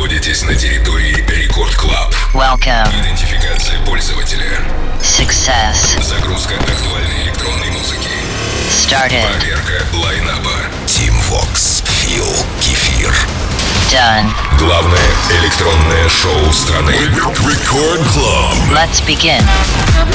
находитесь на территории Рекорд Клаб. Welcome. Идентификация пользователя. Success. Загрузка актуальной электронной музыки. Started. Проверка лайнаба. Team Vox. Фил. Кефир. Done. Главное электронное шоу страны. Рекорд Клаб. Let's begin. Got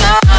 Love.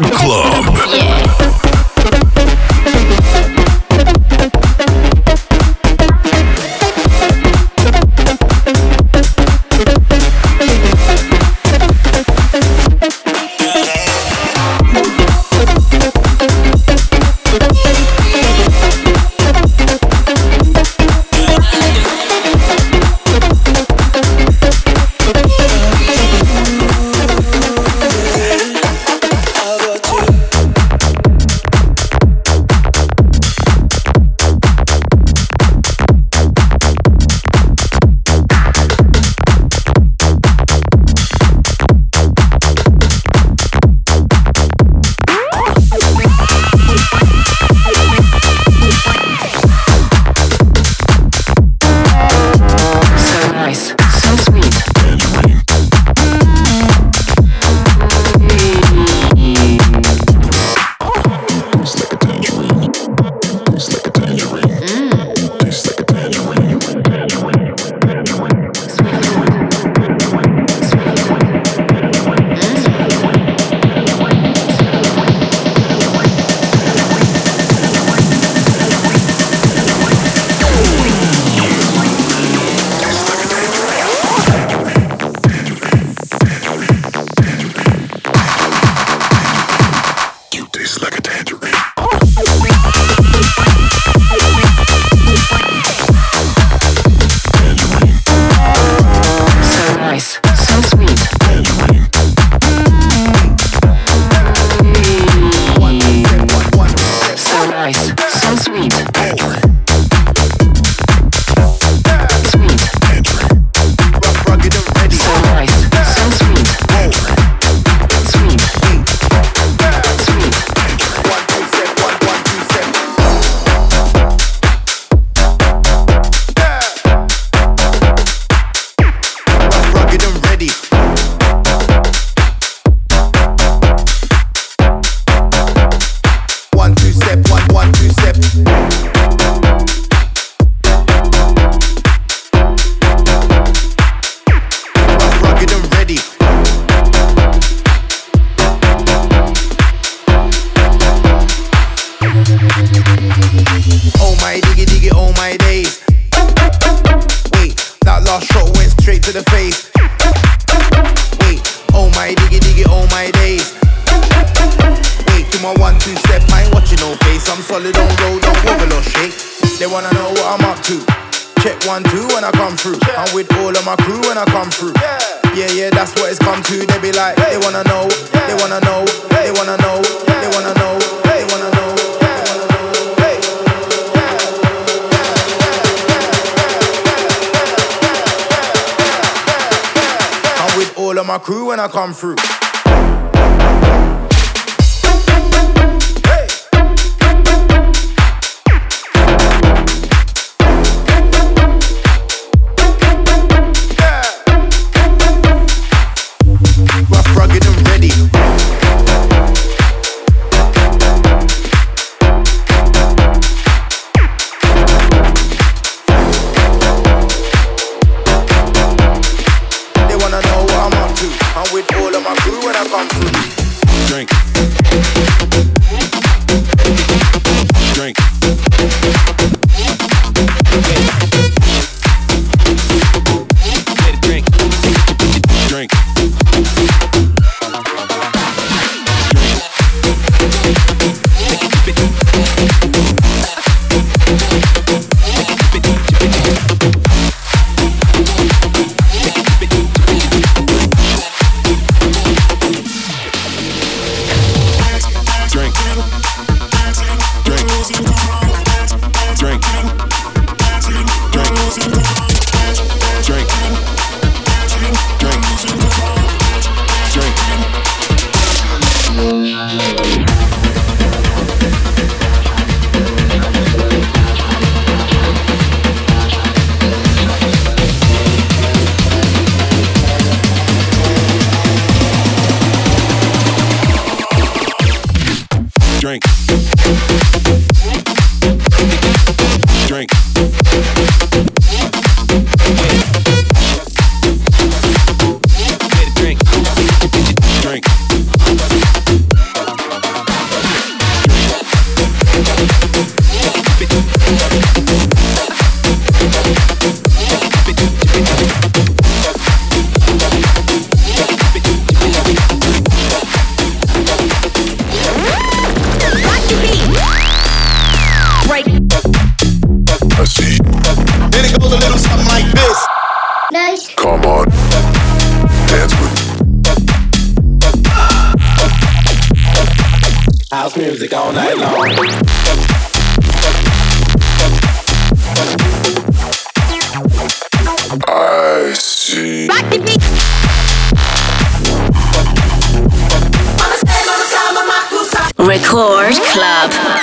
Club. Music all night long. Record Club.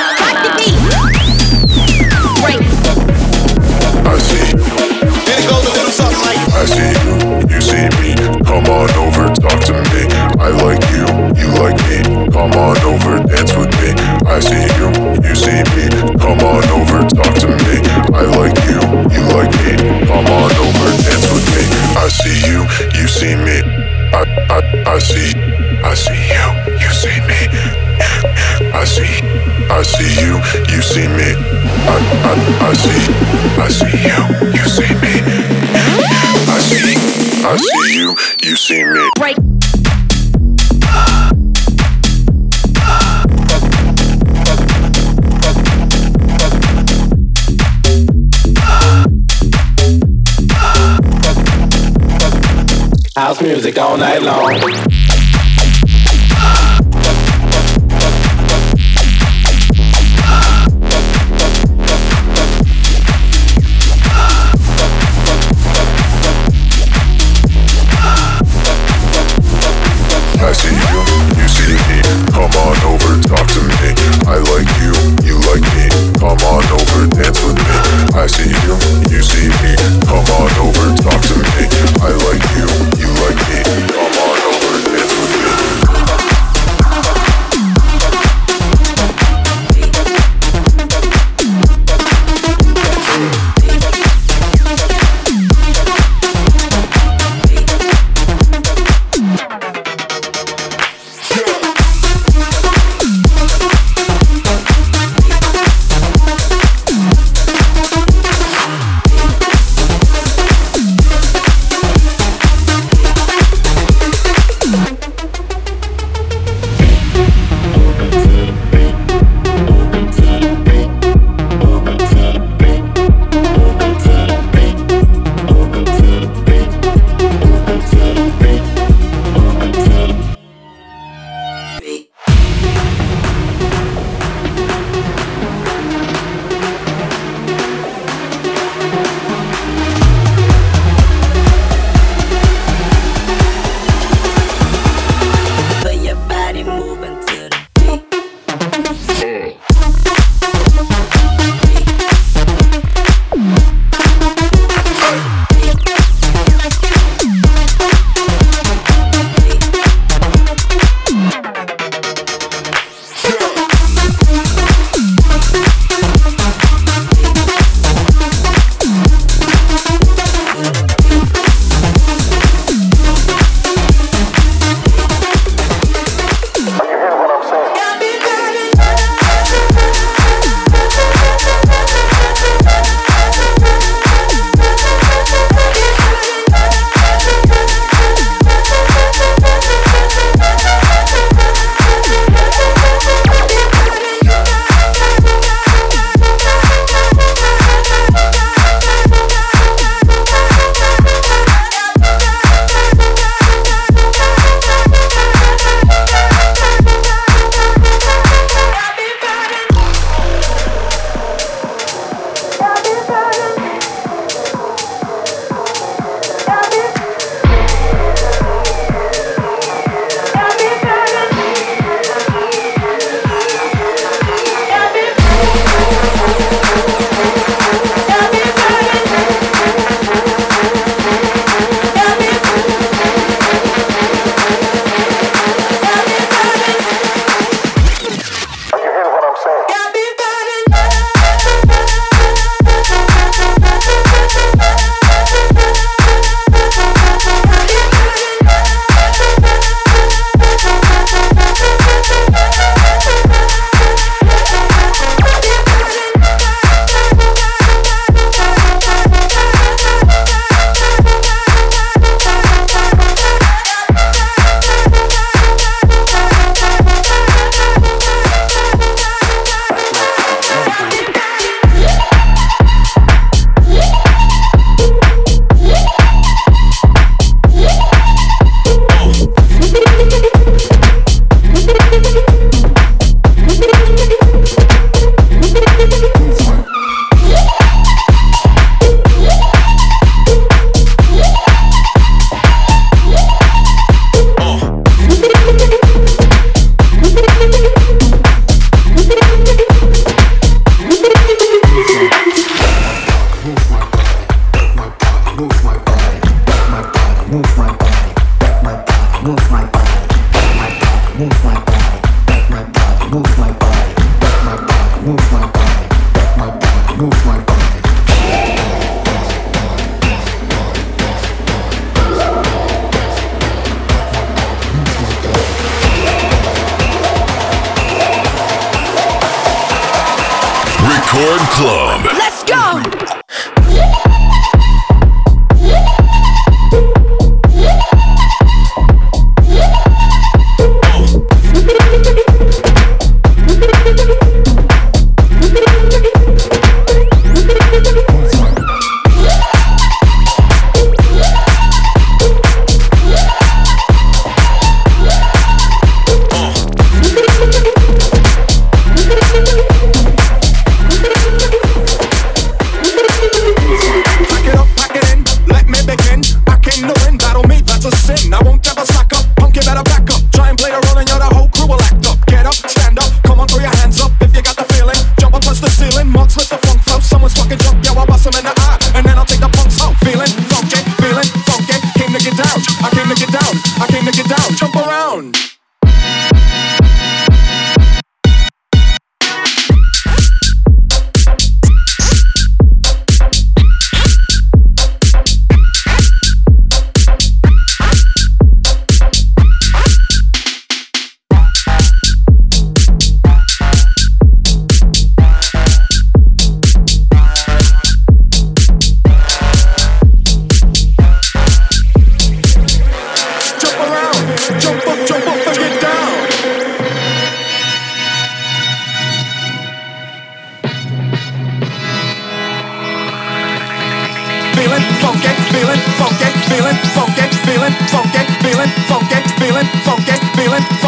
move my body, move my body, move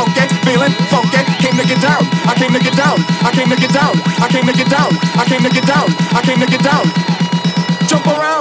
funky, feeling funky. Came to get down, I came to get down, I came to get down, I came to get down, I came to get down, I came to get down. Jump around.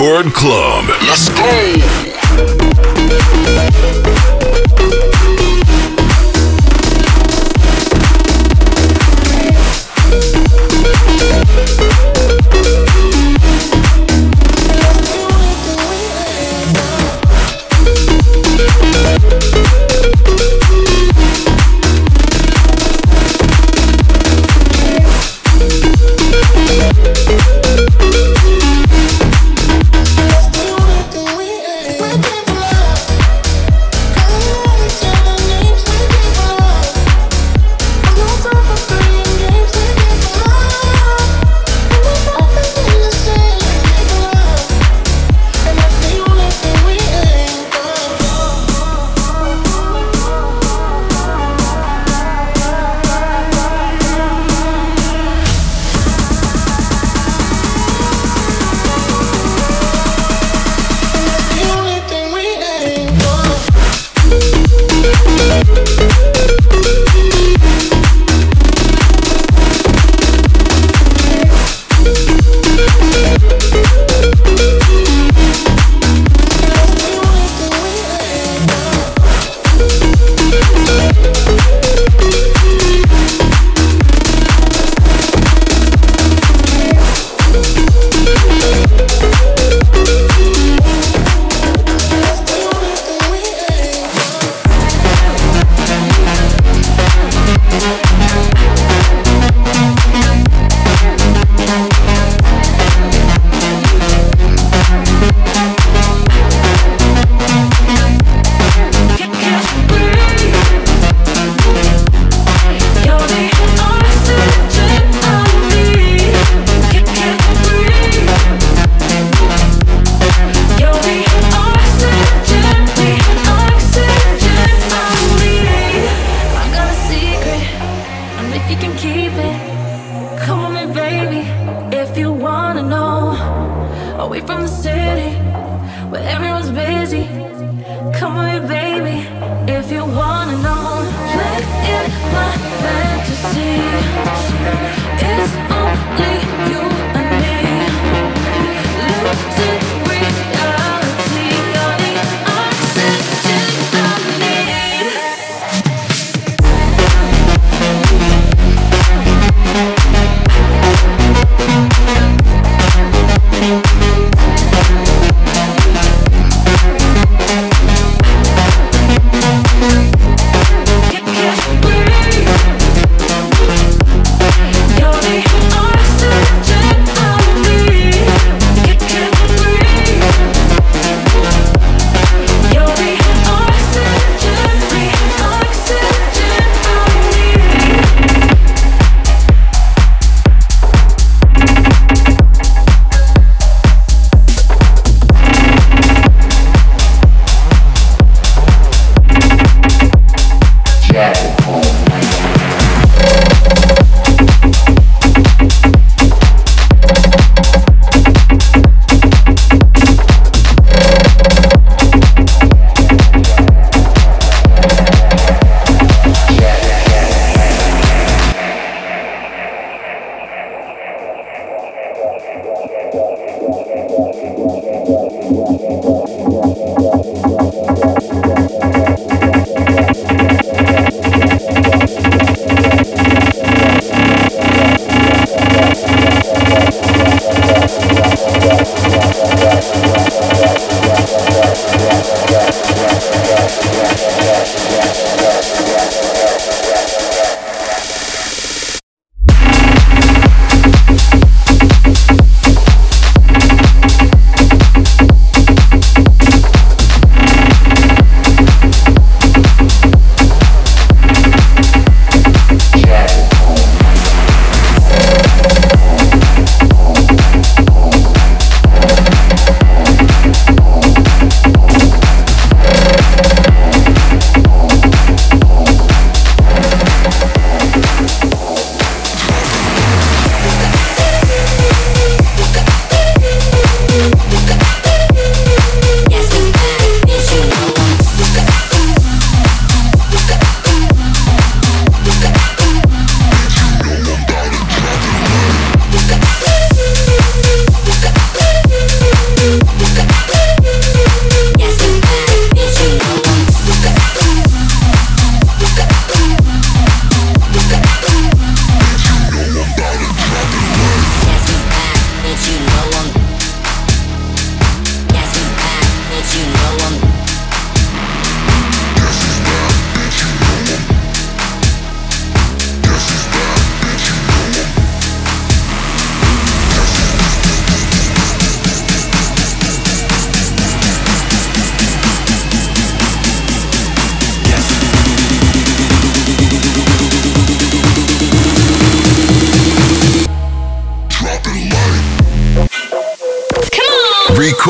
Record Club. Let's go.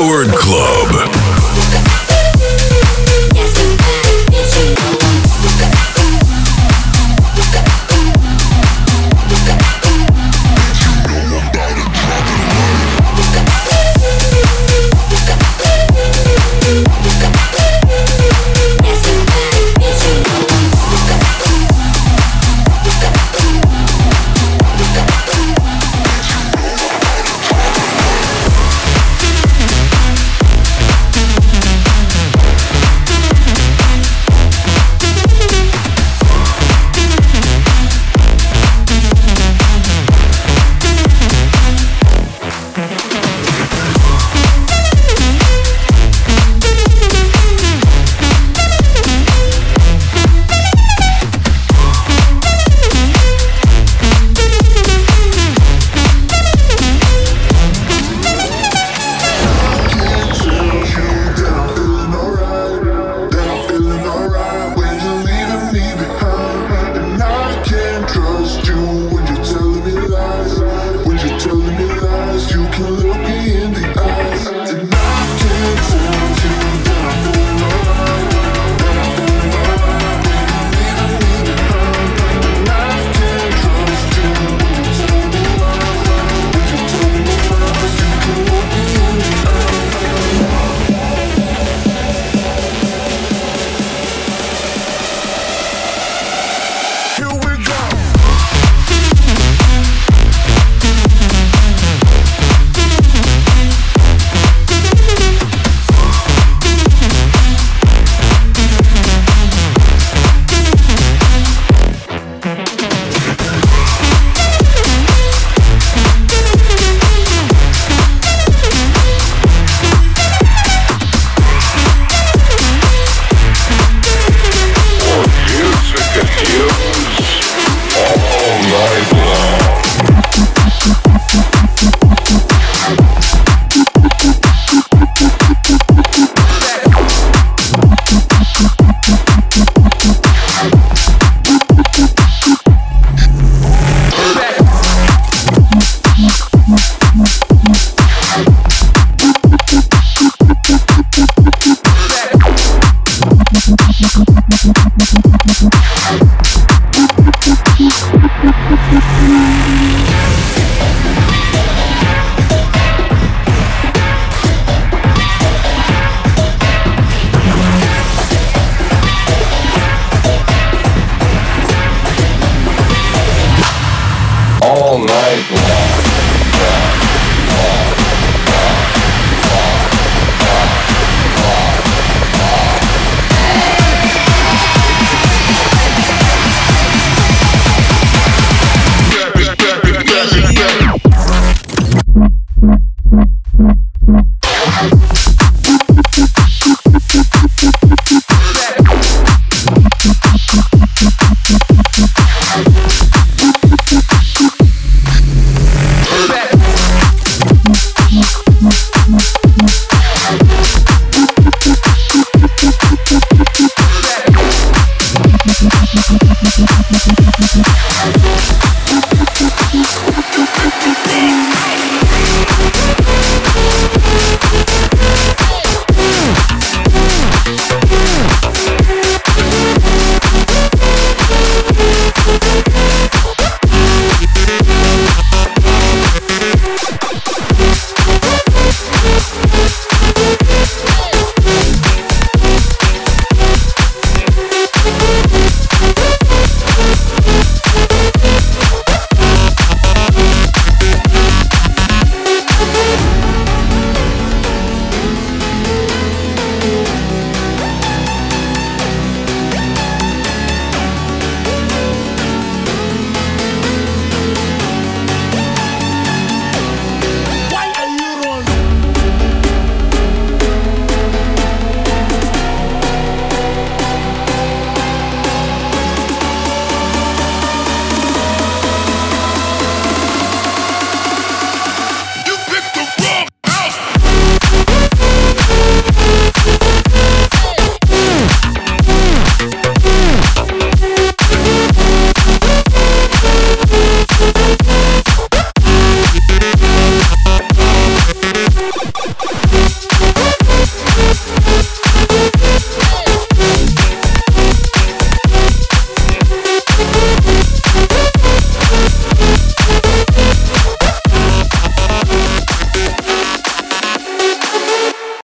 Record Club.